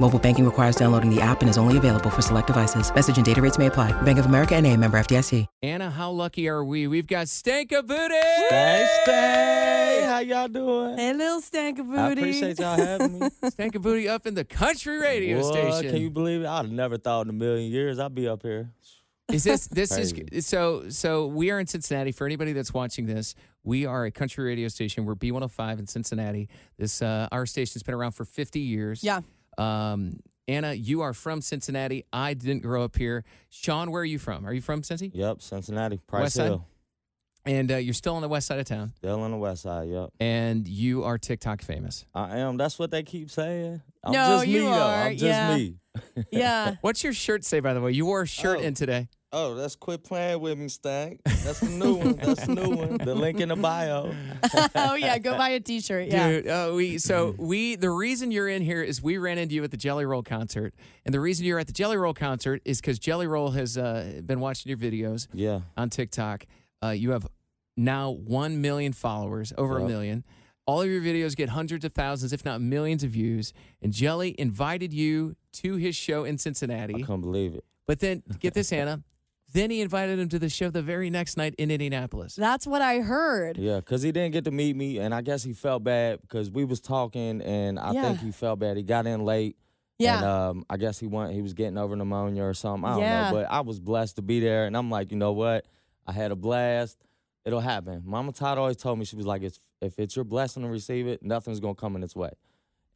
Mobile banking requires downloading the app and is only available for select devices. Message and data rates may apply. Bank of America and a member FDIC. Anna, how lucky are we? We've got Stanka Booty. Hey, Stay. How y'all doing? Hey, little stank of booty. I appreciate y'all having me. Stanka Booty up in the country radio Boy, station. Can you believe it? I'd never thought in a million years I'd be up here. Is this this is so so we are in Cincinnati for anybody that's watching this. We are a country radio station. We're B105 in Cincinnati. This uh our station's been around for 50 years. Yeah. Um Anna, you are from Cincinnati. I didn't grow up here. Sean, where are you from? Are you from Cincy? Yep, Cincinnati, Price West side? Hill. And uh, you're still on the west side of town. Still on the west side, yep. And you are TikTok famous. I am. That's what they keep saying. I'm No, just me, you though. are, I'm just yeah. me. Yeah. What's your shirt say, by the way? You wore a shirt Oh. in today. Oh, that's quit playing with me, Stank. That's the new one. That's the new one. The link in the bio. oh yeah, go buy a T-shirt. Yeah. Dude, uh, we so we the reason you're in here is we ran into you at the Jelly Roll concert, and the reason you're at the Jelly Roll concert is because Jelly Roll has uh, been watching your videos Yeah. on TikTok. Uh, you have now one million followers, over a million. All of your videos get hundreds of thousands, if not millions, of views. And Jelly invited you to his show in Cincinnati. I Cincinnati. couldn't believe it. But then, get this, Anna. Then he invited him to the show the very next night in Indianapolis. That's what I heard. Yeah, because he didn't get to meet me, and I guess he felt bad because we was talking, and I Yeah. think he felt bad. He got in late. Yeah. And um, I guess he went. He was getting over pneumonia or something. I don't Yeah. know. But I was blessed to be there, and I'm like, you know what? I had a blast. It'll happen. Mama Tot always told me she was like, it's, if it's your blessing to receive it, nothing's gonna come in its way.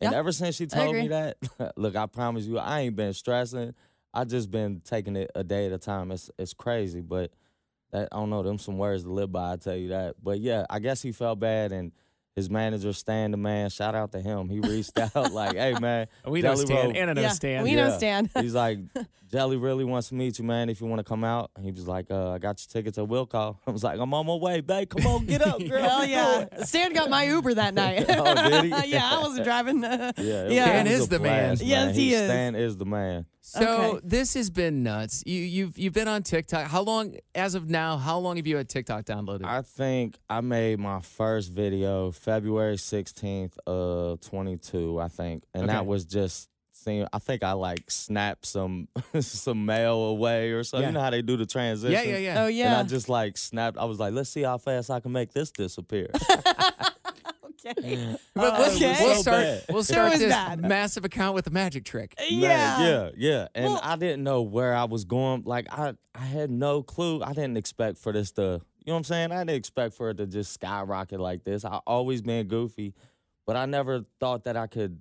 And Yeah, ever since she told me that, look, I promise you, I ain't been stressing. I just been taking it a day at a time. It's it's crazy, but that I don't know. Them some words to live by. I tell you that. But yeah, I guess he felt bad, and his manager, Stan the man, shout out to him. He reached out like, "Hey man, We know Jelly Stan. Roll- Anna knows yeah. Stan. We know Stan. He's like, Jelly really wants to meet you, man. If you want to come out, and he was like, uh, I got your tickets at Will Call. I was like, I'm on my way, babe. Come on, get up, girl. Hell yeah. Stan got my Uber that night. Oh, did he? yeah, I wasn't driving. Yeah, it Yeah. Stan is a the man. blast, Yes, he is. Stan is the man. So Okay. this has been nuts. You, you've you've been on TikTok. How long, as of now, how long have you had TikTok downloaded? I think I made my first video February 16th of 22, I think. And Okay. that was just seeing I think I like snapped some some mail away or something. Yeah. You know how they do the transition? yeah, yeah, yeah. Oh yeah. And. I just like snapped. I was like, let's see how fast I can make this disappear. okay. But Oh, let's- okay. We'll So start. bad. We'll start this bad. massive account with a magic trick. Man, Yeah. yeah, yeah. And Well- I didn't know where I was going. Like I, I had no clue. I didn't expect for this to, you know what I'm saying? I didn't expect for it to just skyrocket like this. I always been goofy, but I never thought that I could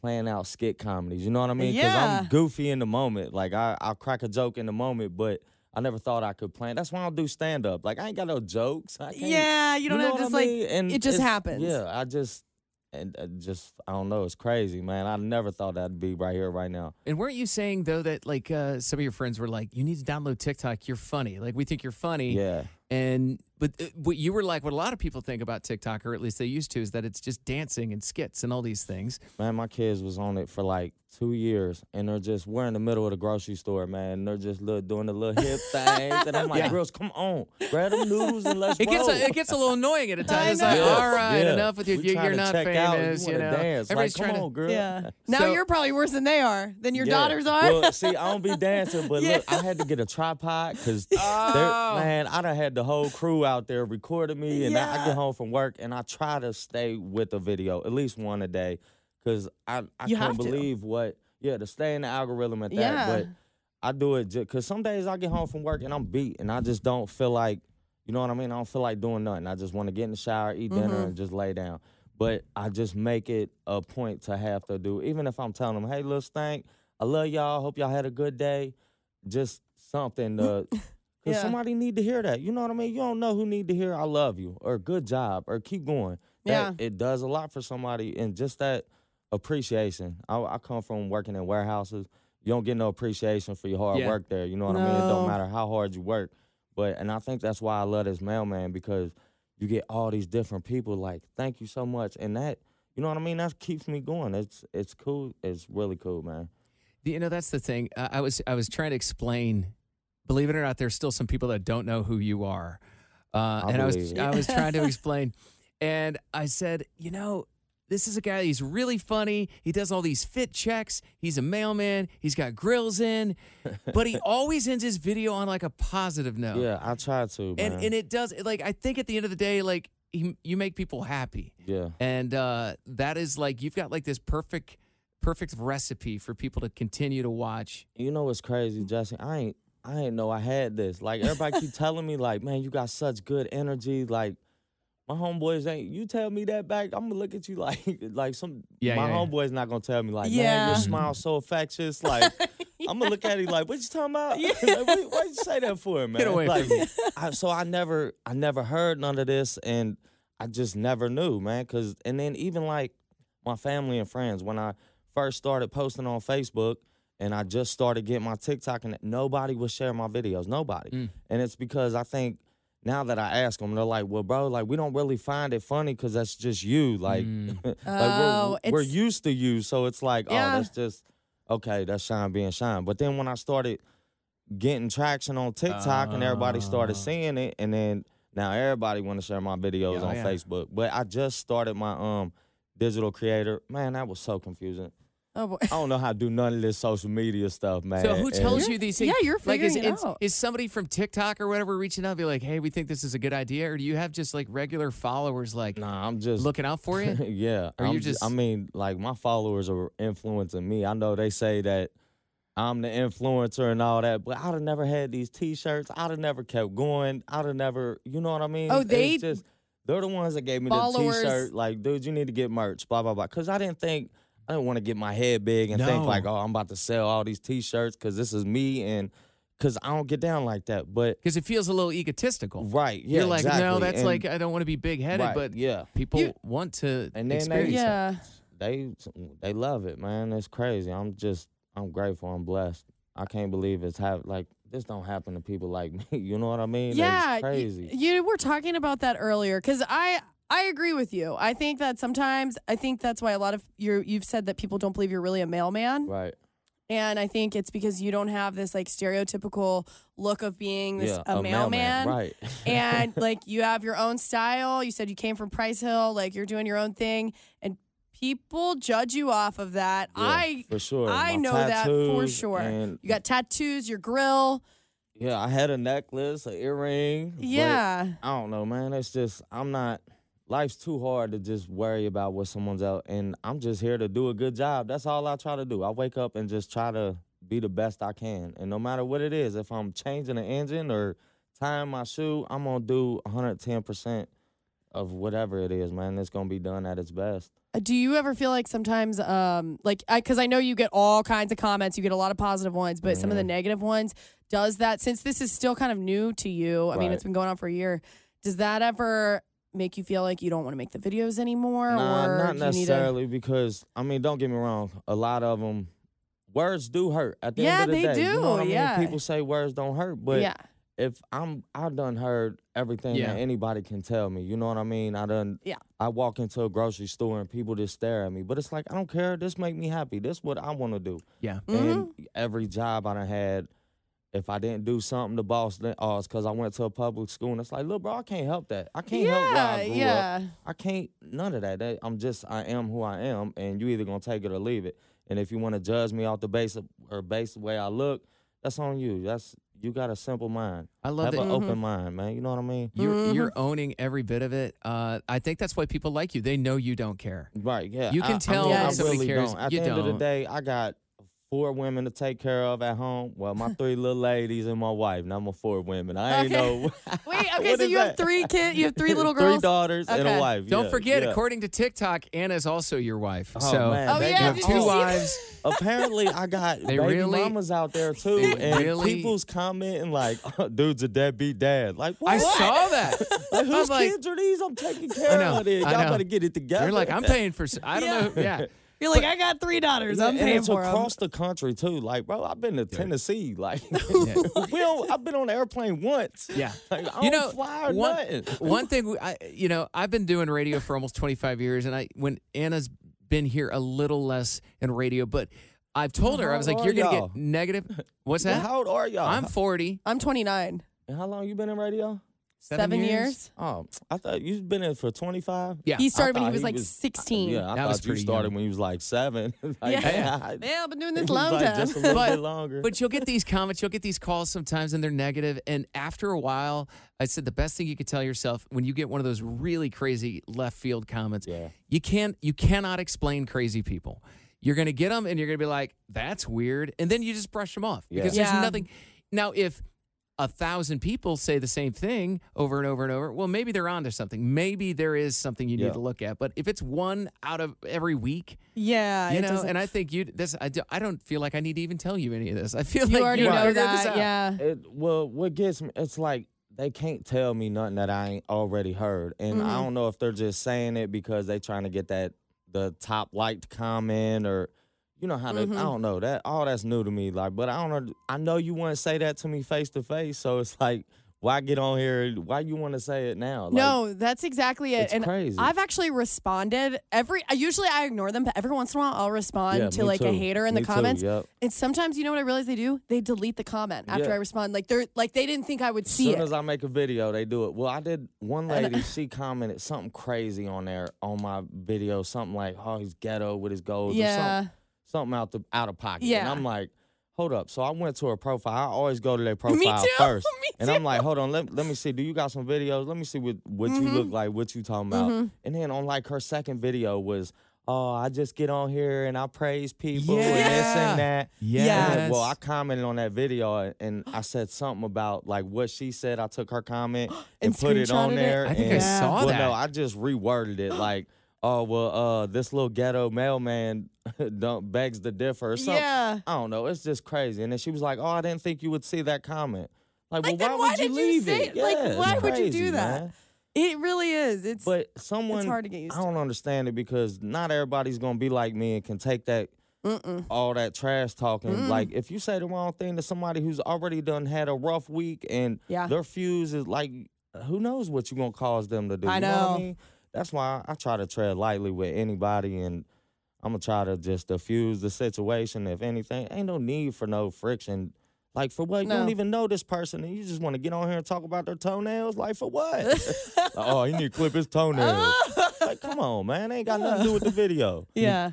plan out skit comedies. You know what I mean? Yeah. I'm goofy in the moment. Like I, I'll crack a joke in the moment, but I never thought I could plan. That's why I don't do stand up. Like I ain't got no jokes. I can't, Yeah, you don't know have just I like? And it just it's- happens. Yeah, I just and uh, just I don't know. It's crazy, man. I never thought I'd be right here, right now. And weren't you saying though that like uh, some of your friends were like, "You need to download TikTok. You're funny. Like we think you're funny." Yeah, And but uh, what you were like, what a lot of people think about TikTok, or at least they used to, is that it's just dancing and skits and all these things. man. My kids was on it for like two years, and they're just we're in the middle of the grocery store, man. And they're just little, doing the little hip things, and I'm like, Yeah. girls, come on, grab them noodles and let's It gets a, it gets a little annoying at a I time. It's like, know. all right, Yeah. enough with you. We You- trying You're not check famous. out. you You, wanna know, dance? everybody's like, come trying on, to. girl. Yeah. Now So- you're probably worse than they are. Than your Yeah. daughters are. Well, see, I don't be dancing, but look, I had to get a tripod because Oh. man, I done had the whole crew out there recording me, and I, I get home from work and I try to stay with the video at least one a day because I I You can't believe what yeah to stay in the algorithm at that, Yeah. but. I do it because some days I get home from work and I'm beat and I just don't feel like, you know what I mean? I don't feel like doing nothing. I just want to get in the shower, eat dinner, mm-hmm. and just lay down. But I just make it a point to have to do, even if I'm telling them, hey, little stank, I love y'all. Hope y'all had a good day. Just something to, because Yeah. somebody need to hear that. You know what I mean? You don't know who need to hear I love you or good job or keep going. That, Yeah. It does a lot for somebody and just that appreciation. I, I come from working in warehouses. You don't get no appreciation for your hard Yeah. work there. You know what I mean? It don't matter how hard you work. But and I think that's why I love this mailman because you get all these different people like, thank you so much. And that you know what I mean? That keeps me going. It's it's cool. It's really cool, man. You know, that's the thing. I I was I was trying to explain. Believe it or not, there's still some people that don't know who you are, uh, I and I was it. I was trying to explain, and I said, you know, this is a guy. He's really funny. He does all these fit checks. He's a mailman. He's got grills in, but he always ends his video on like a positive note. Yeah, I try to, man. and and it does like I think at the end of the day, like he, you make people happy. yeah. And uh, that is like you've got like this perfect, perfect recipe for people to continue to watch. You know what's crazy, Jesse? I ain't I ain't know I had this. Like everybody keep telling me, like, man, you got such good energy. Like my homeboys ain't. You tell me that back, I'm gonna look at you like like some. Yeah, my yeah, yeah. homeboys not gonna tell me like, man, Yeah. your smile so infectious. Like I'm gonna look at him like, what you talking about? like, what, what you say that for, man? Get away like, from me. I, so I never I never heard none of this, and I just never knew, man. Cause and then even like my family and friends when I first started posting on Facebook and I just started getting my TikTok and nobody was sharing my videos, nobody. Mm. And it's because I think now that I ask them, they're like, "Well, bro, like we don't really find it funny because that's just you. Like, Mm. like Oh, we're, we're used to you, so it's like, Yeah. oh, that's just okay. That's shine being shine. But then when I started getting traction on TikTok and everybody started Oh. seeing it, and then now everybody want to share my videos Yeah, on yeah. Facebook. But I just started my um digital creator. Man, that was so confusing. Oh boy. I don't know how to do none of this social media stuff, man. So who tells You're- you these things? yeah, you're like is, figuring it is, out. is somebody from TikTok or whatever reaching out, be like, "Hey, we think this is a good idea," or do you have just like regular followers like Nah, I'm just looking out for you? yeah. Or I'm you ju- just- I mean, like my followers are influencing me. I know they say that I'm the influencer and all that, but I'd have never had these T-shirts. I'd have never kept going. I'd have never, you know what I mean? Oh, It's they- just they're the ones that gave me Followers- the T-shirt. Like, dude, you need to get merch. Blah blah blah. Because I didn't think I didn't want to get my head big and think like, oh, I'm about to sell all these T-shirts because this is me and because I don't get down like that. But Because it feels a little egotistical. right, yeah, You're like, no, that's And- like I don't want to be big headed, right, but yeah. people You- want to And then they- experience it. Yeah. they they love it, man. It's crazy. I'm just I'm grateful. I'm blessed. I can't believe it's have like this don't happen to people like me. You know what I mean? Yeah, it's y- crazy. You were talking about that earlier because I I agree with you. I think that sometimes I think that's why a lot of you you've said that people don't believe you're really a mailman, right. and I think it's because you don't have this like stereotypical look of being this yeah, a, mailman. Right. and like you have your own style. You said you came from Price Hill, like you're doing your own thing, and people judge you off of that. Yeah, I for sure. I My know that for tattoos sure. And You got tattoos, your grill. yeah, I had a necklace, an earring. but Yeah. I don't know, man. It's just I'm not. Life's too hard to just worry about what someone's out, and I'm just here to do a good job. That's all I try to do. I wake up and just try to be the best I can, and no matter what it is, if I'm changing an engine or tying my shoe, I'm gonna do 110 percent of whatever it is, man. It's gonna be done at its best. Uh, Do you ever feel like sometimes, um, like, I because I know you get all kinds of comments, you get a lot of positive ones, but some of the Mm-hmm. negative ones, does that since this is still kind of new to you? I mean, it's been going on for a year. Does that ever make you feel like you don't want to make the videos anymore, Nah, or not do you need to? necessarily because I mean, don't get me wrong. A lot of them, words do hurt. At the Yeah, end of the they day, you do, know what I mean? yeah. People say words don't hurt, but yeah, if I'm, I done heard everything Yeah. that anybody can tell me. You know what I mean? I done. Yeah. I walk into a grocery store and people just stare at me, but it's like I don't care. This make me happy. This what I want to do. Yeah. Mm-hmm. And every job I done had, if I didn't do something, the boss, then, oh, it's because I went to a public school. And it's like, look, bro, I can't help that. I can't help where yeah, I grew up. I can't none of that. That- I'm just I am who I am, and you either gonna take it or leave it. And if you want to judge me off the base of, or base the way I look, that's on you. That's you got a simple mind. I love Have that an Mm-hmm. open mind, man. You know what I mean? you're you're owning every bit of it. Uh, I think that's why people like you. They know you don't care. Right? Yeah. You can I- tell I, mean, when I somebody really cares. Don't. At You the end of the day, I got four women to take care of at home. Well, my three little ladies and my wife. Now I'm a four women. I ain't Okay. know. Wait, okay, What so is you have three kids. You have three little girls. three daughters and a wife. Don't yeah, forget, yeah. according to TikTok, Anna's also your wife. Oh, so man, Oh, they yeah, you have two you see that? wives. Apparently, I got They baby really- mamas out there too, and really- people's commenting like, oh, "Dude's a deadbeat dad." Like, what? I saw that. Like, whose I'm like, kids are these? I'm taking care know, of it. I Y'all know. better get it together. you're like, I'm paying for. I don't know. Yeah. You're like, I got three daughters. Yeah, I'm and paying it's for them. across the country too. Like, bro, I've been to Tennessee. Like, we don't. I've been on the airplane once. Yeah. Like, I you don't know, fly or one, nothing. one thing I, you know, I've been doing radio for almost 25 years, and I when Anna's been here a little less in radio, but I've told her I was like, you're gonna y'all? get negative. What's Well, that? how old are y'all? I'm 40. I'm 29. And how long you been in radio? Seven Seven, years? years. Oh, I thought you've been in for 25. Yeah. He started when he thought was like 16. Yeah, I That was thought you pretty started young. when he was like seven. Like, Yeah. I- Yeah, I've been doing this was long like time. Just a little But- bit longer. But you'll get these comments, you'll get these calls sometimes, and they're negative. And after a while, I said the best thing you could tell yourself when you get one of those really crazy left field comments, Yeah. you can't, you cannot explain crazy people. You're gonna get them, and you're gonna be like, "That's weird," and then you just brush them off because Yeah. there's Yeah. nothing. Now, if a thousand people say the same thing over and over and over, well, maybe they're onto something. Maybe there is something you need to look at. But if it's one out of every week, yeah, you know, doesn't- and I think you this I, do, I don't feel like I need to even tell you any of this. I feel like you like already you know that. Yeah. It well, what gets me, it's like they can't tell me nothing that I ain't already heard, and Mm-hmm. I don't know if they're just saying it because they trying to get that the top liked comment or. You know how to, Mm-hmm. I don't know that all that's new to me. Like, but I don't know. I know you want to say that to me face to face, so it's like, why get on here? Why you want to say it now? Like, no, that's exactly it. it's and crazy. I've actually responded every. I Usually I ignore them, but every once in a while I'll respond Yeah, to like a hater in Me the too, comments. yep. And sometimes you know what I realize they do? They delete the comment after Yeah. I respond. Like they're like they didn't think I would As see soon it. as I make a video, they do it. Well, I did one lady. she commented something crazy on there on my video, something like, "Oh, he's ghetto with his goals." or yeah. Something, something out the out of pocket. Yeah. and I'm like, hold up. So I went to her profile. I always go to their profile too. first, Me and I'm like, hold on, let, let me see. Do you got some videos? Let me see what what you Mm-hmm. look like, what you talking about. And then on like her second video was. Oh, I just get on here and I praise people and this Yeah. and that. Yes. And, Well, I commented on that video and I said something about like what she said. I took her comment and, And put it on screenshotted it? there. I think I and- saw well, that. no, I just reworded it like, oh well, uh, this little ghetto mailman don't begs to differ or something. Yeah. I don't know. It's just crazy. And then she was like, oh, I didn't think you would see that comment. Like, Like, well, why, why would you did you leave say it? it? Like, Yeah, it's why would you do that? man. It really is. It's But someone, hard to get used I don't understand it because not everybody's gonna be like me and can take that all that trash talking. Like if you say the wrong thing to somebody who's already done had a rough week and Yeah. their fuse is like, who knows what you're gonna cause them to do? I You know. know. That's why I try to tread lightly with anybody and. I'm gonna try to just diffuse the situation. If anything, ain't no need for no friction. Like for what? You don't even know this person, and you just want to get on here and talk about their toenails. Like for what? Like, oh, he need to clip his toenails. Oh. like, come on, man. Ain't got nothing to do with the video. yeah.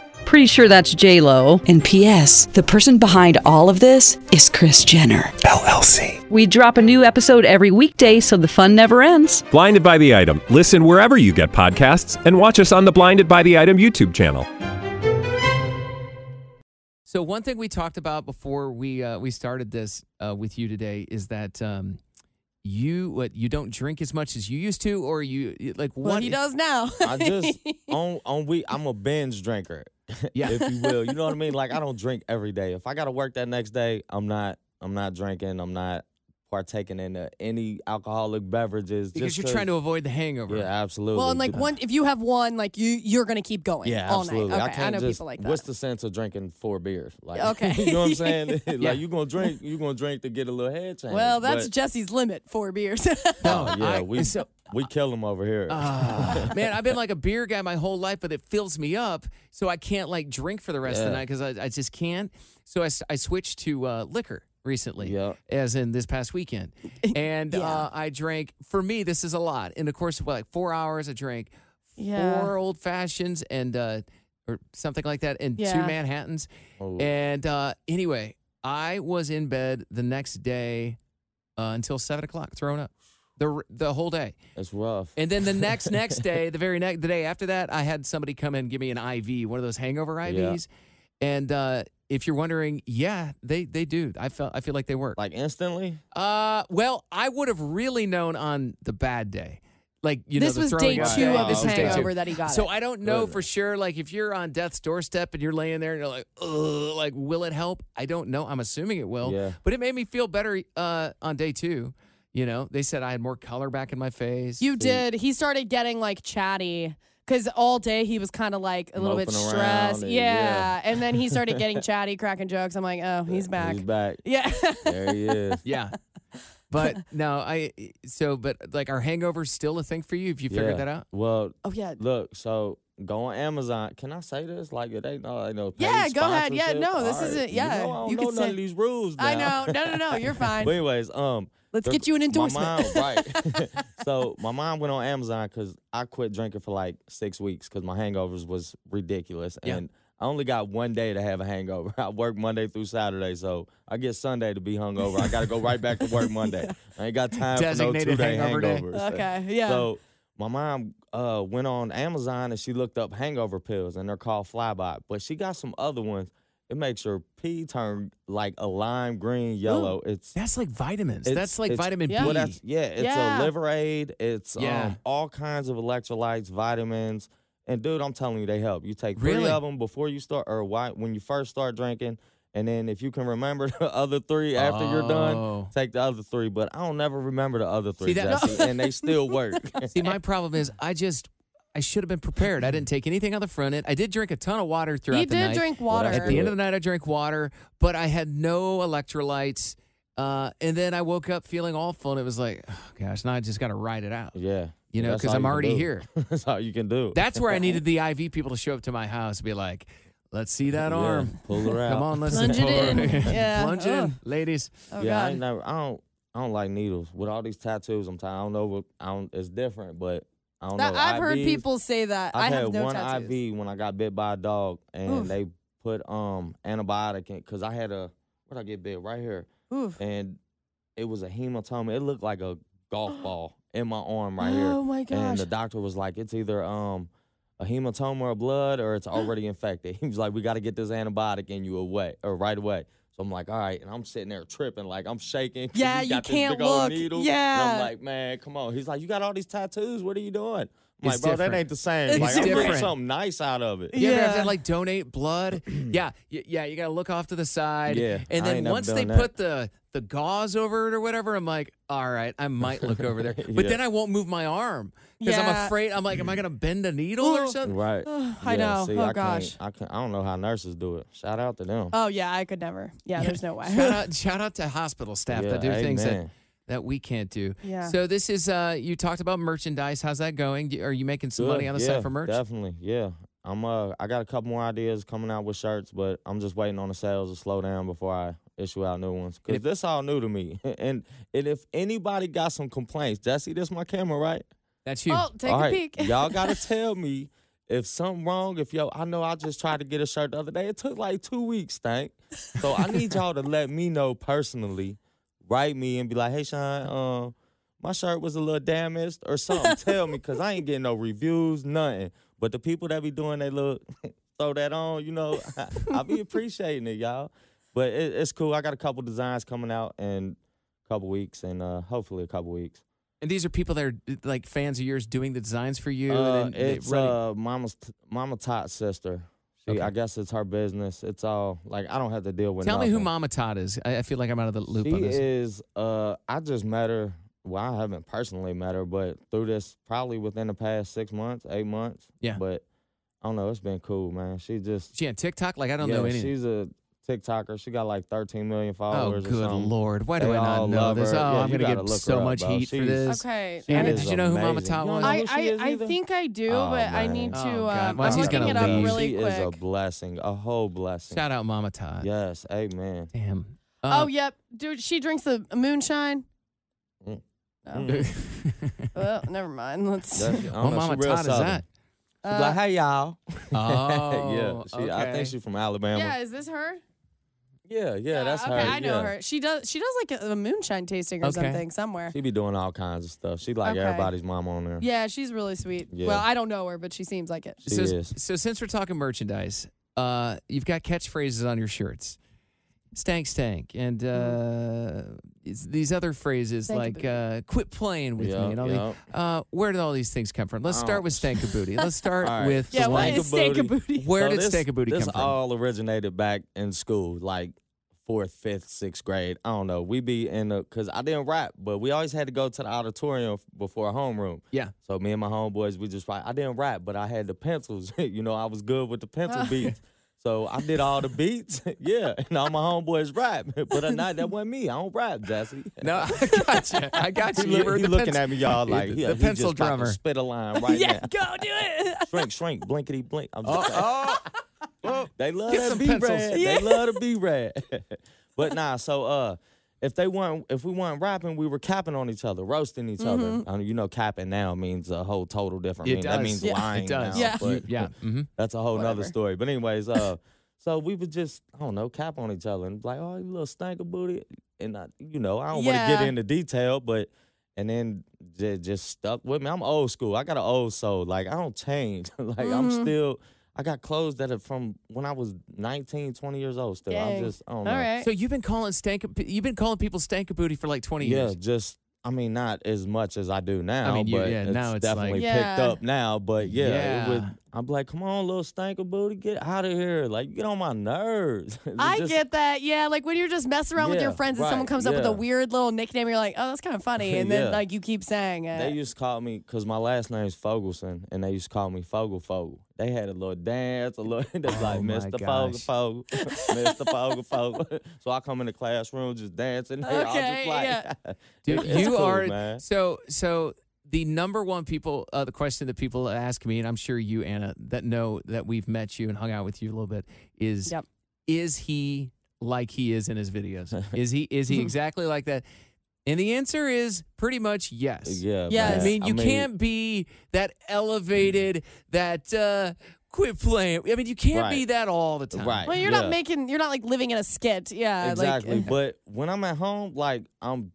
Pretty sure that's J Lo. And P.S. The person behind all of this is Kris Jenner. LLC. We drop a new episode every weekday, so the fun never ends. Blinded by the item. Listen wherever you get podcasts, and watch us on the Blinded by the Item YouTube channel. So one thing we talked about before we uh, we started this uh, with you today is that um, you what you don't drink as much as you used to, or you like Well, what he does now. I just on on week I'm a binge drinker. Yeah. if you will. You know what I mean? Like I don't drink every day. If I gotta work that next day, I'm not I'm not drinking. I'm not partaking in uh, any alcoholic beverages. because just you're trying to avoid the hangover. Yeah, absolutely. well, and like one, if you have one, like you, you're gonna keep going Yeah, all absolutely. night. I Okay, can't know just, people like that. What's the sense of drinking four beers? Like, Okay. you know what I'm saying? Yeah. like you gonna drink, you gonna drink to get a little head change. well, that's but- Jesse's limit. Four beers. oh yeah, I- we so- we kill them over here. Ah, man, I've been like a beer guy my whole life, but it fills me up, so I can't like drink for the rest of the night because I, I just can't. So I, I switched to uh, liquor recently, Yeah. as in this past weekend, and uh, I drank. For me, this is a lot. In the course of like four hours, I drank Yeah. four old fashions and uh, or something like that, and two Manhattans. Oh. And uh, anyway, I was in bed the next day uh, until seven o'clock, thrown up the the whole day. it's rough. And then the next next day, the very next the day after that, I had somebody come in and give me an IV, one of those hangover IVs. And uh, if you're wondering, yeah, they they do. I felt I feel like they work. Like instantly. Uh, well, I would have really known on the bad day. Like you this know, the was day two of his This was day two. hangover that he got. So it. I don't know Good. for sure. Like if you're on death's doorstep and you're laying there and you're like, Ugh, like will it help? I don't know. I'm assuming it will. Yeah. But it made me feel better uh, on day two. You know, they said I had more color back in my face. You did. He started getting like chatty because all day he was kind of like a little bit stressed. and- yeah. yeah. and then he started getting chatty, cracking jokes. I'm like, oh, he's back. He's back. Yeah. There he is. Yeah. But no, I so but like our hangover's still a thing for you. Have you figured Yeah. that out? Well, oh yeah. look. So go on Amazon. Can I say this? Like they know, they know. Yeah, go ahead. Yeah, sponsorship? no, this All right. isn't- yeah, You, know, I don't you know could none say- of these rules. I know. No, no, no. You're fine. But anyways, um, Let's get you an my endorsement. mom- right. so my mom went on Amazon because I quit drinking for like six weeks because my hangovers was ridiculous, Yeah. and I only got one day to have a hangover. I work Monday through Saturday, so I get Sunday to be hungover. I got to go right back to work Monday. I ain't got time for no Designated two day hangover day. hangovers. Okay, yeah. So my mom uh, went on Amazon and she looked up hangover pills, and they're called Flybot. But she got some other ones. It makes your pee turn like a lime green yellow. It's That's like vitamins. It's- That's like it's- vitamin Yeah. B. well, that's yeah. It's Yeah. a liver aid. It's Yeah. um, all kinds of electrolytes, vitamins, and dude, I'm telling you, they help. You take three Really? of them before you start, or why when you first start drinking, and then if you can remember the other three after you're Oh. done, take the other three. But I don't never remember the other three, that- Jesse, and they still work. See, my problem is I just I should have been prepared. I didn't take anything on the front end. I did drink a ton of water throughout he the night. You did night. drink water. At the end of the night, I drank water, but I had no electrolytes. Uh, and then I woke up feeling awful, and it was like, oh, gosh, now I just got to ride it out. yeah, You know, because I'm already do. here. That's all you can do. That's where I needed the IV people to show up to my house and be like, let's see that Yeah, arm. pull her out. Come on, let's Plunge it in. Yeah. Plunge it in, ladies. oh yeah, I God. ain't never. I don't. I don't like needles. With all these tattoos, I'm tired. I don't know what. I don't. It's different, but I don't That- know. I've heard people say that. I've I had no one tattoos. IV when I got bit by a dog, and Oof. they put um antibiotic in because I had a what I get bit right here, Oof. and it was a hematoma. It looked like a golf ball in my arm right here. Oh my gosh! And the doctor was like, it's either um a hematoma or blood or it's already infected. He was like, we got to get this antibiotic in you away or right away. So I'm like, all right, and I'm sitting there tripping, like I'm shaking. Yeah, he's you got this can't big old look. needle. and Yeah. I'm like, man, come on. He's like, you got all these tattoos. What are you doing? I'm It's like, bro, different. that ain't the same. It's like, I'm getting different. something nice out of it. You ever have Yeah. to like donate blood? yeah, y- yeah. You got to look off to the side. Yeah, and I then ain't never once done they that. put the the gauze over it or whatever, I'm like, all right, I might look over there, but Yeah. then I won't move my arm because I'm afraid. I'm like, am I gonna bend a needle or something? Right. I Yeah, know. See, Oh, I gosh. Can't, I can I don't know how nurses do it. Shout out to them. Oh yeah, I could never. Yeah, there's no way. Shout out, shout out to hospital staff Yeah, that do things that, that we can't do. Yeah. So this is uh, you talked about merchandise. How's that going? Are you making some money on the yeah, side for merch? Definitely, yeah. I'm uh I got a couple more ideas coming out with shirts, but I'm just waiting on the sales to slow down before I issue out new ones. Cause if- this all new to me. and and if anybody got some complaints, Jesse, this my camera, right? That's you. Oh, take All a right, peek. Y'all gotta tell me if something wrong. If yo, I know I just tried to get a shirt the other day. It took like two weeks, thank. So I need y'all to let me know personally. Write me and be like, hey Sean, um, my shirt was a little damaged or something. Tell me, cause I ain't getting no reviews, nothing. But the people that be doing they little throw that on, you know, I'll be appreciating it, y'all. But it, it's cool. I got a couple designs coming out in a couple weeks, and uh, hopefully a couple weeks. And these are people that are like fans of yours doing the designs for you. Uh, and it's uh, Mama's Mama Tot's sister. She, Okay. I guess it's her business. It's all like I don't have to deal with. Tell me who. Mama Tot is. I, I feel like I'm out of the loop She on this. is. Uh, I just met her. Well, I haven't personally met her, but through this, probably within the past six months, eight months. Yeah. But I don't know. It's been cool, man. She just. she on TikTok? Like I don't yeah, know anything. She's a TikToker. She got like 13 million followers. or good something. lord! Why do They I not know love this? her. Oh, Yeah, I'm gonna gotta get so up, much bro. heat for this. Okay. Anna, did you know who Mama amazing. Tot was? I, I, I think I do, Oh, but I man. need Oh, to. God. Um, Well, I'm he's looking gonna it up leave. really she quick. is a blessing, a whole blessing. Shout out Mama Tot. Yes, amen. Damn. oh, Uh, yep, dude. She drinks the moonshine. Mm. Oh. Mm. well, never mind. Let's. That's- I don't What Mama she real Todd is that? She be like, hey y'all. Oh, yeah, she, I think she's from Alabama. yeah, is this her? Yeah, yeah, that's okay, her. I know yeah. her. She does. She does like a, a moonshine tasting or Okay. something somewhere. She be doing all kinds of stuff. She like Okay. everybody's mom on there. Yeah, she's really sweet. Yeah. Well, I don't know her, but she seems like it. She so, is. so since we're talking merchandise, uh, you've got catchphrases on your shirts. Stank stank and uh, it's these other phrases Stanky like booty. uh, quit playing with me Yup, and all yup. the, uh, where did all these things come from? Let's start Oh. with stank booty. Let's start All right. with Yeah, what Stank is stank a booty? where So did this, stank a booty this come from? all originated back in school, like fourth, fifth, sixth grade. I don't know. We be in the because I didn't rap, but we always had to go to the auditorium before homeroom. yeah. So me and my homeboys, we just. I didn't rap, but I had the pencils. you know, I was good with the pencil beats. So I did all the beats. yeah, and all my homeboys rap. But at night, that wasn't me. I don't rap, Jesse. No, I got you. I got you. He, You he looking pencil- at me, y'all, like the, he, the he pencil just about to drummer. spit a line right now. yeah, now. go do it. Shrink, shrink, blinkety blink. I'm Oh, just oh, oh. they love that B rad. Yeah. They love the B rad. but nah, so uh if they weren't if we weren't rapping, we were capping on each other, roasting each other. I mean, you know, capping now means a whole total different It meaning. That means Yeah. lying It does. now. Yeah. But yeah. hmm that's a whole nother story. But anyways, uh so we would just, I don't know, cap on each other and be like, oh, you little stanker booty. And I, you know, I don't want to get into detail, but and then just, just stuck with me. I'm old school. I got an old soul. Like I don't change. like I'm Mm-hmm. still I got clothes that are from when I was 19, 20 years old still. Dang. I'm just I don't know. All right. So you've been calling stank. You've been calling people stank booty for like 20 years. Yeah, years. just I mean, not as much as I do now, mean, you- but yeah, it's now it's definitely like- picked Yeah. up now. But yeah, Yeah. it would. I'm like, come on, little stanker booty, get out of here! Like, you get on my nerves. I just- get that. Yeah, like when you're just messing around with your friends and someone right, comes up with a weird little nickname, you're like, oh, that's kind of funny, and then Yeah. like you keep saying it. They used to call me because my last name is Fogelson, and they used to call me Fogel Fogel. They had a little dance, a little. They was Oh like Mr. Fogel gosh. Fogel, Mr. Fogel Fogel. So I come in the classroom just dancing. They all Okay, just like, yeah. Dude, you cool, are man. so so. The number one people, uh, the question that people ask me, and I'm sure you, Anna, that know that we've met you and hung out with you a little bit, is Yep. is he like he is in his videos? is he is he exactly like that? And the answer is pretty much yes. Yeah, Yes. I mean, you can't be that elevated, that uh, quit playing. I mean, you can't be that all the time. Right. well, you're yeah. not making, you're not like living in a skit. Yeah, exactly. Like, but when I'm at home, like I'm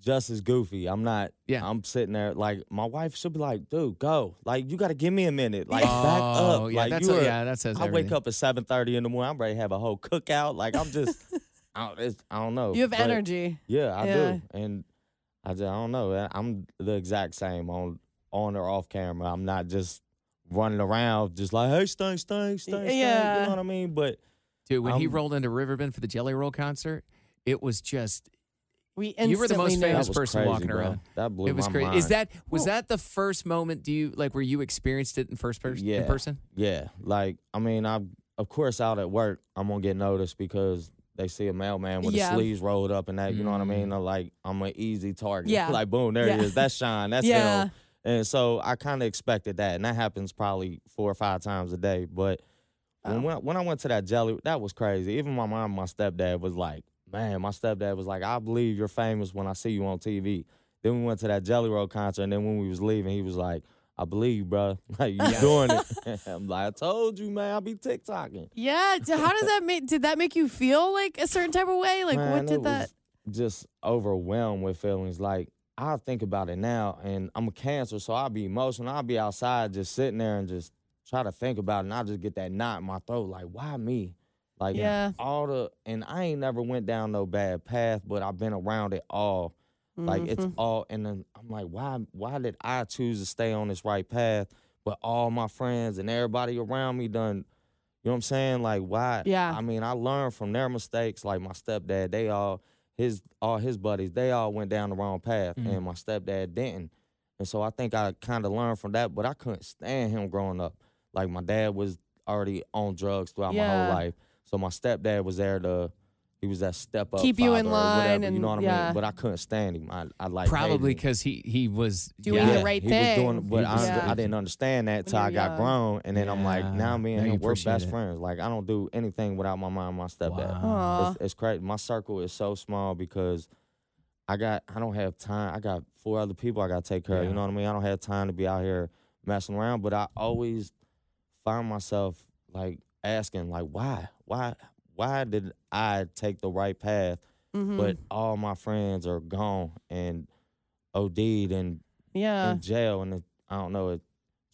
just as goofy. I'm not. Yeah. I'm sitting there like my wife should be like, dude, go. Like you got to give me a minute. Like Oh, back up. yeah, like that's you a- are- yeah, that says I wake up at 7:30 in the morning. I'm ready to have a whole cookout. Like I'm just. I don't, it's, I don't know. you have but- energy. Yeah, I Yeah. do. And I just I don't know. I'm the exact same on on or off camera. I'm not just running around just like, hey, stink, stink, stink, stink. You know what I mean? But Dude, when he I'm- rolled into Riverbend for the Jelly Roll concert, it was just We You instantly were the most knew. famous that was person crazy, walking bro. around. That blew it was my crazy. mind. Is that was that the first moment? Do you like where you experienced it in first person? Yeah. In person? Yeah, like I mean, I of course out at work, I'm gonna get noticed because they see a mailman with Yeah. the sleeves rolled up and that. You know what I Mm. mean? I'm like I'm an easy target. Yeah. like boom, there Yeah. he is. That's Sean. That's Yeah. him. And so I kind of expected that, and that happens probably four or five times a day. But when when, when I went to that jelly, that was crazy. Even my mom, and my stepdad was like, "Man, my stepdad was like, I believe you're famous when I see you on TV." Then we went to that Jelly Roll concert, and then when we was leaving, he was like, "I believe, bro. Like you doing it." I'm like, "I told you, man. I'll be TikToking." Yeah. So how does that make? Did that make you feel like a certain type of way? Like Man, what did that? was Just overwhelmed with feelings. Like I think about it now, and I'm a cancer, so I'll be emotional. I'll be outside just sitting there and just try to think about it, and I just get that knot in my throat, like, why me? Like Yeah. all the and I ain't never went down no bad path, but I've been around it all. Like it's Mhm. all and then I'm like, why why did I choose to stay on this right path? But all my friends and everybody around me done, you know what I'm saying? Like why Yeah. I mean, I learned from their mistakes. Like my stepdad, they all his all his buddies, they all went down the wrong path, Mhm. and my stepdad didn't. And so I think I kind of learned from that, but I couldn't stand him growing up. Like my dad was already on drugs throughout my whole life, so my stepdad was there to. He was that step up, Keep you in father or line whatever, and you know what I yeah. mean? But I couldn't stand him. I, I like Probably because he he was Doing yeah. the right he thing. was doing, but I, Yeah. I didn't understand that till I got young. grown, and then I'm like, now me and Now you him we're best it. friends. Like I don't do anything without my mom, and my stepdad. Aw. It's, it's crazy. My circle is so small because I got I don't have time. I got four other people I got to take care of. You know what I mean? I don't have time to be out here messing around. But I always find myself like asking, like, why, why, why did I take the right path? Mhm. But all my friends are gone and OD'd and yeah. in jail, and it, I don't know. It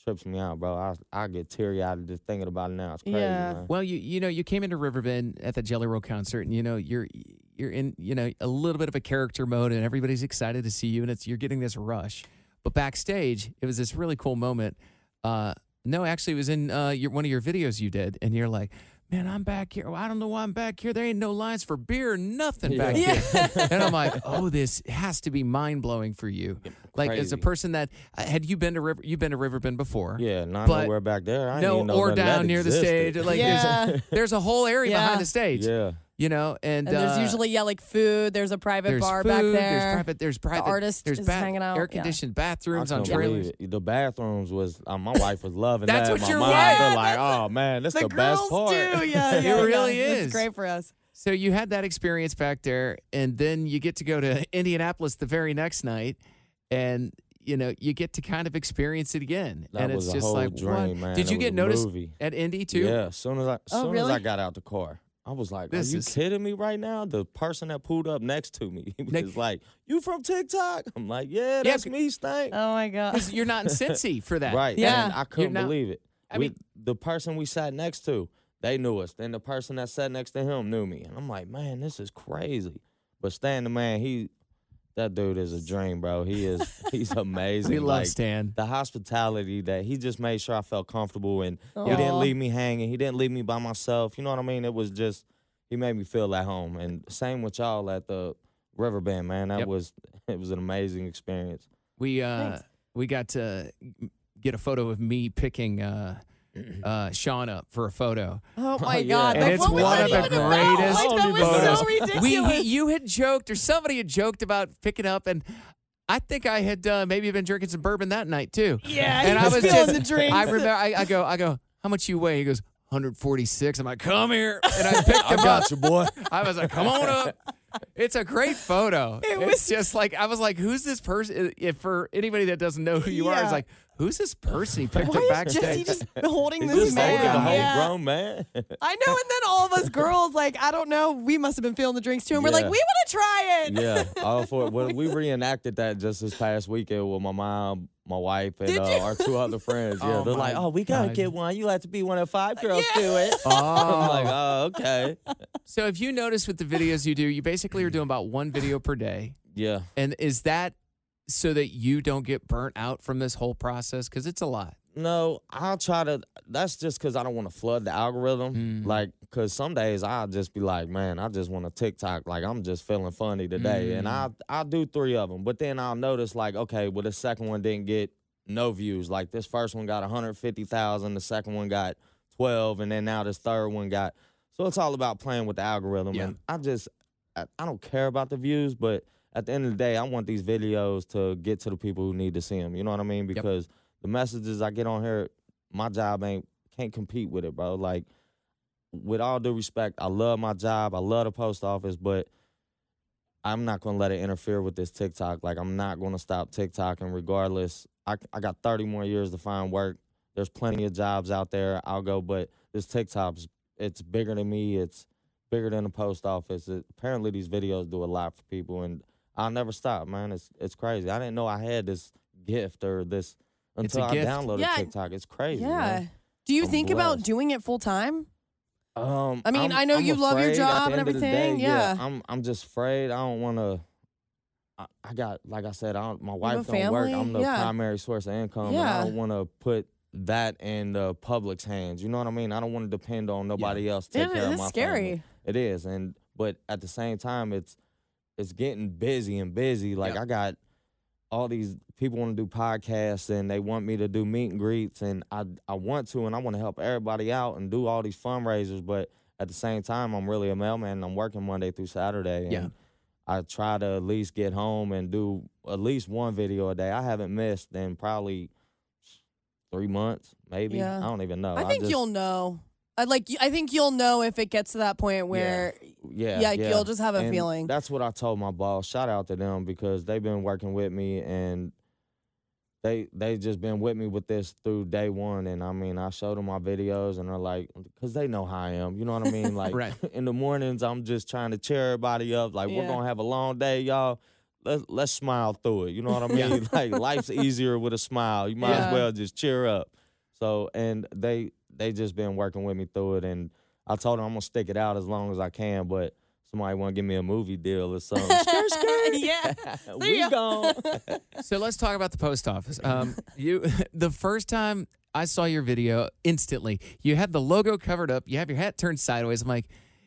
trips me out, bro. I I get teary eyed just thinking about it now. It's crazy, Yeah. man. Well, you you know you came into Riverbend at the Jelly Roll concert, and you know you're you're in you know a little bit of a character mode, and everybody's excited to see you, and it's you're getting this rush. But backstage, it was this really cool moment. Uh, no, actually, it was in uh, your, one of your videos you did, and you're like, "Man, I'm back here. Well, I don't know why I'm back here. There ain't no lines for beer, or nothing back Yeah. here." and I'm like, "Oh, this has to be mind blowing for you." Like as a person that uh, had you been to River, you've been to Riverbend before? Yeah, not But- nowhere back there. I no, know or none of that down near the stage. Like Yeah. there's, there's a whole area Yeah. behind the stage. Yeah, You know, and, And there's uh, usually yeah like food. There's a private there's bar food, back there. There's private. There's private. The artist there's is ba- hanging out. Air conditioned bathrooms on trailers. it. The bathrooms was uh, my wife was loving That's that. what my your mom, wife- they're Yeah, like, that's- oh man, that's the, the, girls best part. do. Yeah, It really yeah. is. It's great for us. So you had that experience back there, and then you get to go to Indianapolis the very next night, and you know you get to kind of experience it again. That and was it's a just whole like, dream, what? man. Did It you get noticed movie. at Indy too? Yeah, as soon as I, as Oh, soon as? I got out the car, I was like, This "Are you is- kidding me right now?" The person that pulled up next to me was Nick- like, "You from TikTok?" I'm like, "Yeah, Yeah, that's c- me, Stank." Oh my god. You're not in Cincy for that. Right. Yeah. And I couldn't not- believe it. I We- mean- the person we sat next to, they knew us. Then the person that sat next to him knew me. And I'm like, man, this is crazy. But Stan the man, he that dude is a dream, bro. He is he's amazing. We love Like, Stan. The hospitality that he just made sure I felt comfortable and he didn't leave me hanging. He didn't leave me by myself. You know what I mean? It was just he made me feel at home. And same with y'all at the Riverbend, man. That Yep. was it was an amazing experience. We uh Thanks. we got to get a photo of me picking uh uh Sean up for a photo. Oh my yeah. god. And Like, it's one of the even about? greatest Like, that was photos. so We ridiculous. he, you had joked or somebody had joked about picking up and I think I had uh, maybe been drinking some bourbon that night too. Yeah, and he I was was feeling just the drinks. I remember I, I go I go how much you weigh? He goes 146. I'm like come here and I picked him up. you, boy. I was like come on up. It's a great photo. It it's was- just like I was like, who's this person? If for anybody that doesn't know who you are, it's like, who's this person he picked Why up is backstage? Jesse just holding He's this just man? holding a whole Yeah. grown man. I know, and then all of us girls, like, I don't know, we must have been feeling the drinks too, and we're like, we want to try it. yeah, all for it. Well, we reenacted that just this past weekend with my mom, my wife, and uh, our two other friends. Yeah, Oh, they're like, "Oh, we gotta God. get one. You like to be one of five girls Yeah. do it." Oh. I'm like, "Oh, okay." So if you notice with the videos you do, you basically are doing about one video per day. Yeah, And is that so that you don't get burnt out from this whole process? Because it's a lot. no, I'll try to. That's just because I don't want to flood the algorithm. Mm. Like, cause some days I'll just be like, "Man, I just want to TikTok. Like, I'm just feeling funny today," and Mm. I I'll do three of them. But then I'll notice like, okay, well, the second one didn't get no views. Like this first one got 150,000, the second one got 12, and then now this third one got. So it's all about playing with the algorithm. Yeah. And I just, I, I don't care about the views, but at the end of the day, I want these videos to get to the people who need to see them. You know what I mean? Because the messages I get on here, my job ain't can't compete with it, bro. Like, with all due respect, I love my job. I love the post office, but I'm not gonna let it interfere with this TikTok. Like, I'm not gonna stop TikTok, and regardless. I, I got 30 more years to find work. There's plenty of jobs out there. I'll go, but this TikTok's it's bigger than me. It's bigger than the post office. It, apparently, these videos do a lot for people, and I'll never stop, man. It's it's crazy. I didn't know I had this gift or this until I gift. downloaded Yeah. TikTok. It's crazy. Yeah. man. Do you I'm think about doing it full time? Um, I mean, I'm- I know I'm you love your job and end of the everything, day, yeah. I'm I'm just afraid. I don't want to. I, I got like I said, I don't, my wife don't work. I'm the yeah. primary source of income, and Yeah. I don't want to put that in the public's hands. You know what I mean? I don't want to depend on nobody else to Yeah, take care of my scary. family. It is, and but at the same time, it's it's getting busy and busy. Like Yep. I got all these people want to do podcasts and they want me to do meet and greets and I I want to and I want to help everybody out and do all these fundraisers, but at the same time I'm really a mailman and I'm working Monday through Saturday and Yeah. I try to at least get home and do at least one video a day. I haven't missed in probably three months, maybe. Yeah. I don't even know. I think just- you'll know. I like. I think you'll know if it gets to that point where. Yeah, Yeah, you'll just have a And feeling. That's what I told my boss. Shout out to them because they've been working with me and they they just been with me with this through day one. And I mean, I showed them my videos and they're like, because they know how I am. You know what I mean? Like Right. in the mornings, I'm just trying to cheer everybody up. Like we're gonna have a long day, y'all. Let's let's smile through it. You know what I mean? like life's easier with a smile. You might Yeah. as well just cheer up. So and they they just been working with me through it, and I told them I'm gonna stick it out as long as I can. But somebody want to give me a movie deal or something. skirt, skirt. yeah. we ya. gone. So let's talk about the post office. Um, you, the first time I saw your video, instantly you had the logo covered up. You have your hat turned sideways. I'm like,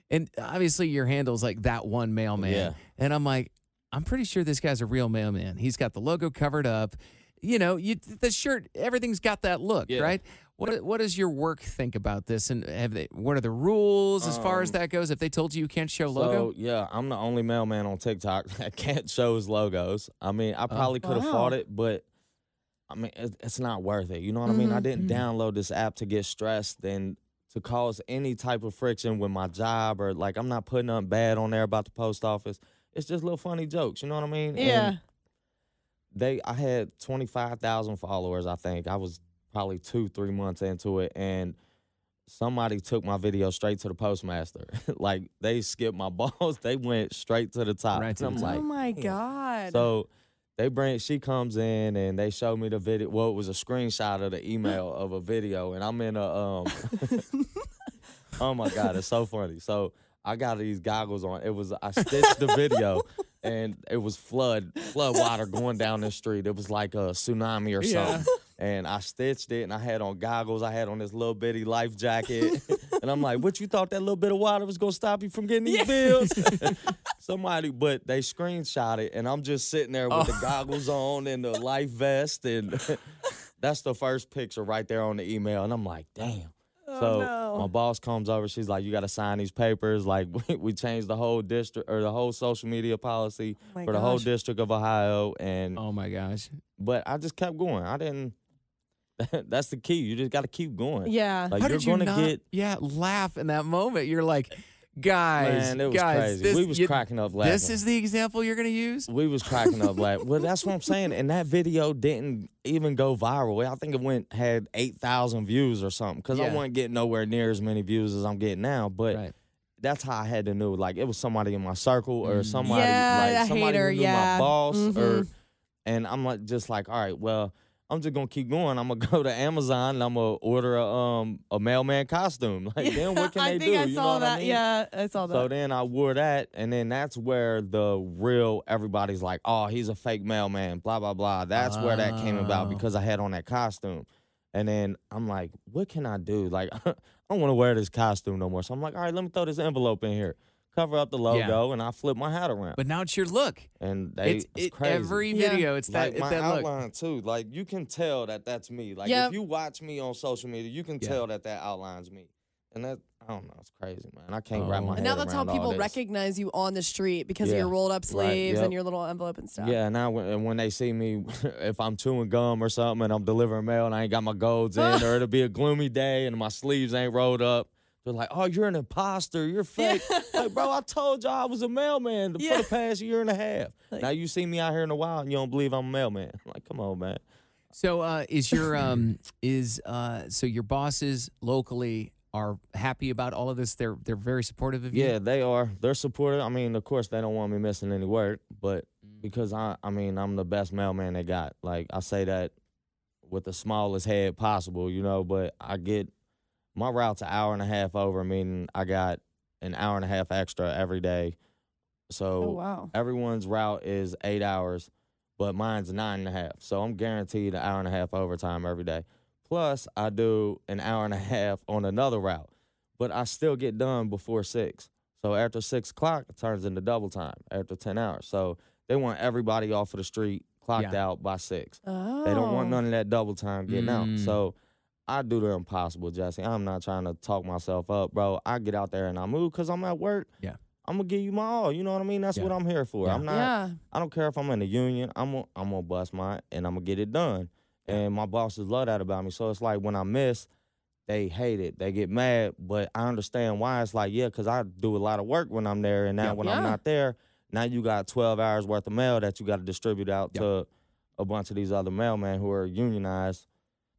and obviously your handle's like that one mailman. Yeah. And I'm like, I'm pretty sure this guy's a real mailman. He's got the logo covered up. You know, you the shirt, everything's got that look, Yeah. right? What what does your work think about this? And have they? What are the rules as far as Um, that goes? If they told you you can't show logo, So yeah, I'm the only mailman on TikTok that can't show his logos. I mean, I probably could have Wow. fought it, but I mean, it's not worth it. You know what I mean? I didn't download this app to get stressed and to cause any type of friction with my job or like I'm not putting up bad on there about the post office. It's just little funny jokes. You know what I mean? And Yeah. they I had twenty five thousand followers. I think I was probably two three months into it, and somebody took my video straight to the postmaster. like they skipped my balls. They went straight to the top. Right to and the I'm top. oh my god. so they bring she comes in and they show me the video. Well, it was a screenshot of the email of a video, and I'm in a um. oh my god, it's so funny. So I got these goggles on. It was I stitched the video, and it was flood flood water going down the street. It was like a tsunami or Yeah. something. And I stitched it, and I had on goggles. I had on this little bitty life jacket, and I'm like, "What you thought that little bit of water was gonna stop you from getting these bills?" Somebody, but they screenshot it, and I'm just sitting there with the oh. goggles on and the life vest, and that's the first picture right there on the email, and I'm like, "Damn." So oh, no. my boss comes over. She's like, "You got to sign these papers." Like we, we changed the whole district or the whole social media policy oh my for the whole district of Ohio, and oh my gosh, but I just kept going. I didn't. That's the key. You just got to keep going. yeah. Like how you're did you gonna not? get. yeah, laugh in that moment. You're like, guys, Man, it was guys, crazy. This, we was you- cracking up laughing. This is the example you're gonna use. we was cracking up laughing. Well, that's what I'm saying. And that video didn't even go viral. I think it went had eight thousand views or something. Because I wasn't getting nowhere near as many views as I'm getting now. But Right. that's how I had to know. Like it was somebody in my circle or somebody Yeah, like a somebody hater, who knew yeah. my boss or Mhm. and I'm like just like, all right, well, I'm just gonna keep going. I'm gonna go to Amazon and I'm gonna order a um a mailman costume. Like then what can I they think do? I you know saw what that. I mean? Yeah, I saw that. So then I wore that, and then that's where the real everybody's like, "Oh, he's a fake mailman." Blah blah blah. That's where that came about Oh. because I had on that costume, and then I'm like, "What can I do?" Like, I don't want to wear this costume no more. So I'm like, "All right, let me throw this envelope in here, cover up the logo, and I flip my hat around." But now it's your look. and they, it's it's, it, crazy. every Yeah. video. It's that, like it's my that look. too. Like you can tell that that's me. Like Yep. if you watch me on social media, you can Yeah. tell that that outlines me. And that I don't know, it's crazy, man. I can't wrap Oh. my And head now that's how around all people recognize you on the street because of your rolled up Right, sleeves yep. and your little envelope and stuff. Yeah, now when, and when they see me, if I'm chewing gum or something and I'm delivering mail and I ain't got my golds in, or it'll be a gloomy day and my sleeves ain't rolled up, they're like, "Oh, you're an imposter. You're fake." like, bro, I told y'all I was a mailman Yeah. for the past year and a half. now you see me out here in the wild and you don't believe I'm a mailman. I'm like, come on, man. So uh, is your um is uh so your bosses locally are happy about all of this? They're they're very supportive of you. Yeah, they are. They're supportive. I mean, of course, they don't want me missing any work, but because I, I mean, I'm the best mailman they got. Like I say that with the smallest head possible, you know. But I get my route's an hour and a half over, meaning I got an hour and a half extra every day. So Oh, wow. everyone's route is eight hours, but mine's nine and a half. So I'm guaranteed an hour and a half overtime every day. Plus, I do an hour and a half on another route, but I still get done before six. So after six o'clock, it turns into double time after 10 hours. So they want everybody off of the street clocked Yeah. out by six. Oh. They don't want none of that double time getting out. Mm. So I do the impossible, Jesse. I'm not trying to talk myself up, bro. I get out there and I move because I'm at work. Yeah. I'm gonna give you my all. You know what I mean? That's Yeah. what I'm here for. Yeah. I'm not. Yeah. I don't care if I'm in the union. I'm gonna, I'm gonna bust my and I'm gonna get it done. And my bosses love that about me. So it's like when I miss, they hate it. They get mad. But I understand why. It's like yeah, because I do a lot of work when I'm there, and now Yeah. when I'm not there, now you got 12 hours worth of mail that you got to distribute out Yeah. to a bunch of these other mailmen who are unionized.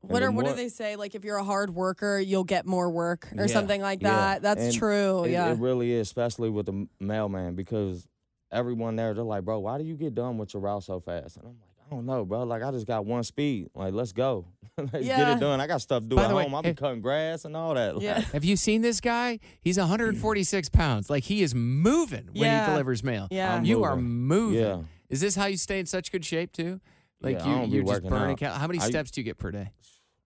And What the are what do they say? Like if you're a hard worker, you'll get more work or Yeah, something like yeah. that. That's And true. It, yeah. it really is, especially with the mailman, because everyone there, they're like, bro, why do you get done with your route so fast? And I'm like, I don't know, bro. Like, I just got one speed. Like, let's go. let's get it done. I got stuff to do By at the way, home. I'll hey- cutting grass and all that. Yeah. Like, Have you seen this guy? He's 146 mm. pounds. Like he is moving when Yeah. he delivers mail. Yeah. I'm you are moving. moving. Yeah. Is this how you stay in such good shape too? Like Yeah, you, you're just burning. out. Cal- how many I- steps do you get per day?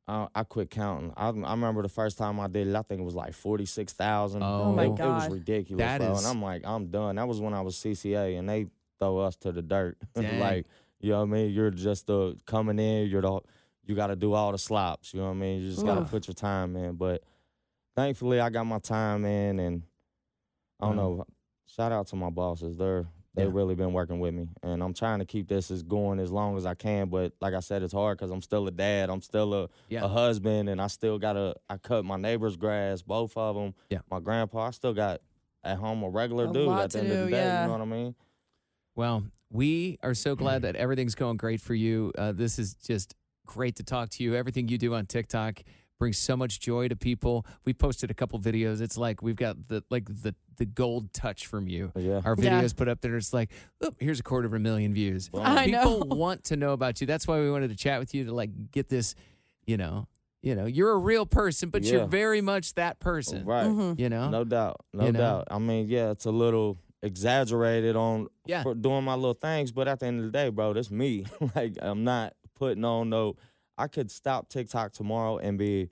I, I quit counting. I, I remember the first time I did it, I think it was like 46,000. Oh my it, It was ridiculous, That bro. is- And I'm like, I'm done. That was when I was CCA, and they throw us to the dirt. Like, you know what I mean? You're just the coming in. You're the you got to do all the slops. You know what I mean? You just got to put your time in. But thankfully, I got my time in, and I don't Wow. know. Shout out to my bosses. They're they've Yeah. really been working with me, and I'm trying to keep this as going as long as I can. But like I said, it's hard because I'm still a dad. I'm still a Yeah. a husband, and I still gotta. I cut my neighbor's grass, both of them. Yeah. My grandpa, I still got at home a regular A dude at the to end of the day. yeah. You know what I mean? Well, we are so glad that everything's going great for you. Uh, this is just great to talk to you. Everything you do on TikTok brings so much joy to people. We posted a couple videos. It's like we've got the like the the gold touch from you. Yeah. Our Yeah. videos put up there. It's like, oh, here's a quarter of a million views. I people know. want to know about you. That's why we wanted to chat with you to like get this. You know, you know, you're a real person, but you're very much that person. Right. Mhm. You know. No doubt. No You know? doubt. I mean, yeah, it's a little exaggerated on Yeah. for doing my little things, but at the end of the day, bro, that's me. like I'm not putting on no I could stop TikTok tomorrow and be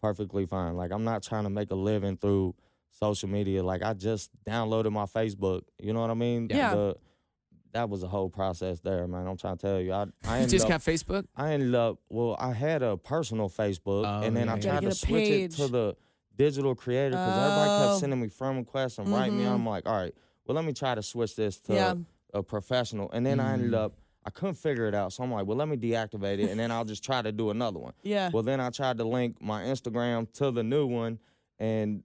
perfectly fine. Like I'm not trying to make a living through social media. Like I just downloaded my Facebook. You know what I mean? Yeah. The- that was a whole process there, man. I'm trying to tell you. I I You ended just up, got Facebook. I ended up well, I had a personal Facebook Oh, and then yeah, I tried Gotta to get a switch it to the digital creator because everybody Oh. kept sending me friend requests and writing me. Mhm. I'm like, all right, well, let me try to switch this to Yeah. a professional. And then I ended Mm. up, I couldn't figure it out. So I'm like, well, let me deactivate it and then I'll just try to do another one. Yeah. Well, then I tried to link my Instagram to the new one and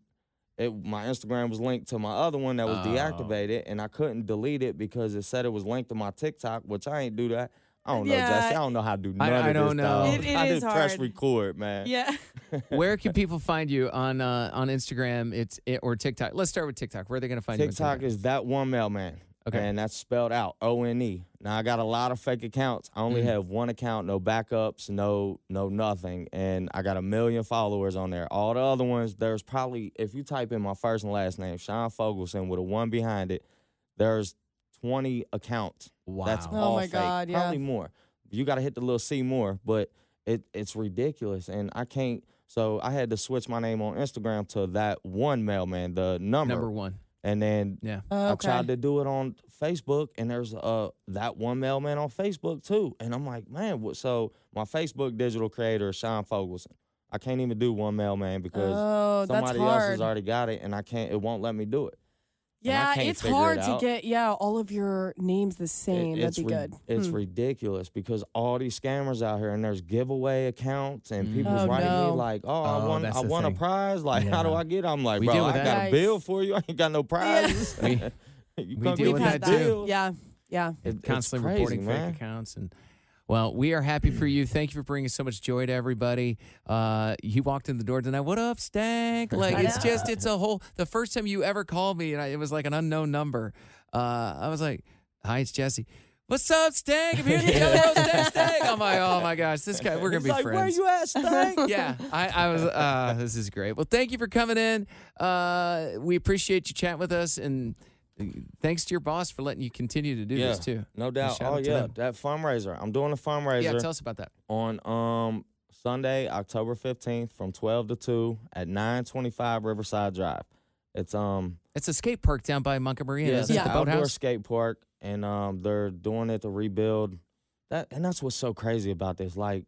it, my Instagram was linked to my other one that was Oh. deactivated and I couldn't delete it because it said it was linked to my TikTok, which I ain't do that. I don't know, Yeah. Jesse. I don't know how to do I- none I of don't this, know. dog. It- it I is just press record, man. Yeah. Where can people find you on uh, on Instagram? It's it, or TikTok. Let's start with TikTok. Where are they going to find TikTok you? on is that one mailman. Okay. And that's spelled out O N E. Now I got a lot of fake accounts. I only Mm. have one account, no backups, no no nothing, and I got a million followers on there. All the other ones, there's probably if you type in my first and last name, Sean Fogelson with a one behind it, there's 20 accounts. Wow. That's Oh all my fake. God, yeah. Probably more. You got to hit the little C more, but it it's ridiculous, and I can't. So I had to switch my name on Instagram to that one mailman, the number, Number one. And then Yeah. Oh, I tried to do it on Facebook, and there's uh that one mailman on Facebook too. And I'm like, man, what? So my Facebook digital creator is Sean Fogelson. I can't even do one mailman because Oh, somebody else has already got it, and I can't. It won't let me do it. And I Yeah, it's figure it hard to get yeah all of your names the It- same. That'd it's be ri- good. It's Hmm. ridiculous because all these scammers out here, and there's giveaway accounts, and people Oh, writing no. me like, "Oh, Oh, I won, I won thing. a prize. Like, how do I get?" it? I'm like, We "Bro, I with got a bill for you. I ain't got no prizes." We- you we deal with me that a too. Yeah. Yeah. It- it's constantly crazy, reporting man. fake accounts and well we are happy for you thank you for bringing so much joy to everybody uh you walked in the door tonight what up stank like it's just it's a whole the first time you ever called me and I, it was like an unknown number uh i was like hi it's jesse What's up, Stank? I'm here to tell you, Stank, Stank. oh my, oh my gosh, this guy, we're gonna He's be like, friends. where you at, Stank? yeah, I, I was. Uh, this is great. Well, thank you for coming in. Uh, we appreciate you chatting with us, and thanks to your boss for letting you continue to do yeah, this too. no doubt. shout Oh out to yeah, them. that fundraiser. I'm doing a fundraiser. Yeah, tell us about that. on um Sunday, October 15th from 12 to 2 at 925 Riverside Drive. It's um It's a skate park down by Montgomery. yeah, Yeah, it's the an outdoor boathouse. skate park and um they're doing it to rebuild that and that's what's so crazy about this like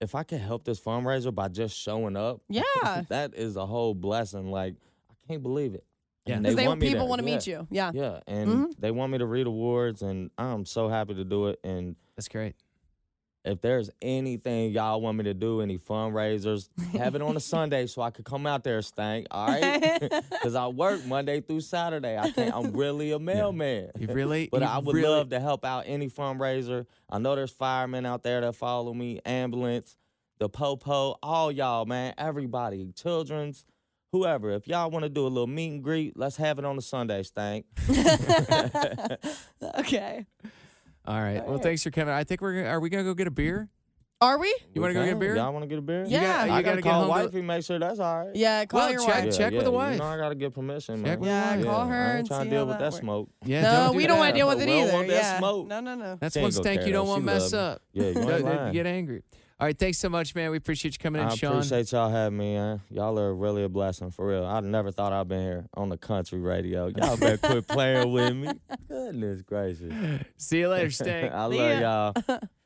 if I could help this fundraiser by just showing up, Yeah. that is a whole blessing. Like I can't believe it. Yeah. And Because they, want people to- want to yeah, meet you. Yeah. Yeah, and Mhm. they want me to read awards, and I'm so happy to do it. And That's great. if there's anything y'all want me to do, any fundraisers, have it on a Sunday so I could come out there, stank. All right, because I work Monday through Saturday. I can't. I'm really a mailman. You really, But you I would really- love to help out any fundraiser. I know there's firemen out there that follow me, ambulance, the popo, all y'all, man, everybody, children's, whoever. If y'all want to do a little meet and greet, let's have it on the Sunday, stank. Okay. All right. Well, thanks for coming. I think we're. gonna Are we gonna go get a beer? Are we? You want to go get a beer? Y'all want to get a beer? Yeah. You You gotta, I you gotta, gotta get call home. to- make sure that's all right. Yeah. Call Well, your check- wife. check with the wife. You know I gotta get permission, man. Check with the Yeah, wife. call her I and ain't trying see to deal with that that works. smoke. Yeah. No, don't do we don't want to deal with it We don't either. want that yeah. smoke. No, no, no. That's She one ain't stank you don't want to mess up. Yeah, you Don't- ain't don't lying. get angry. All right. Thanks so much, man. We appreciate you coming in, I Sean. appreciate y'all having me, man. Y'all are really a blessing, for real. I never thought I'd been here on the country radio. Y'all better quit playing with me. Goodness gracious. See you later, Stank. I love ya. y'all.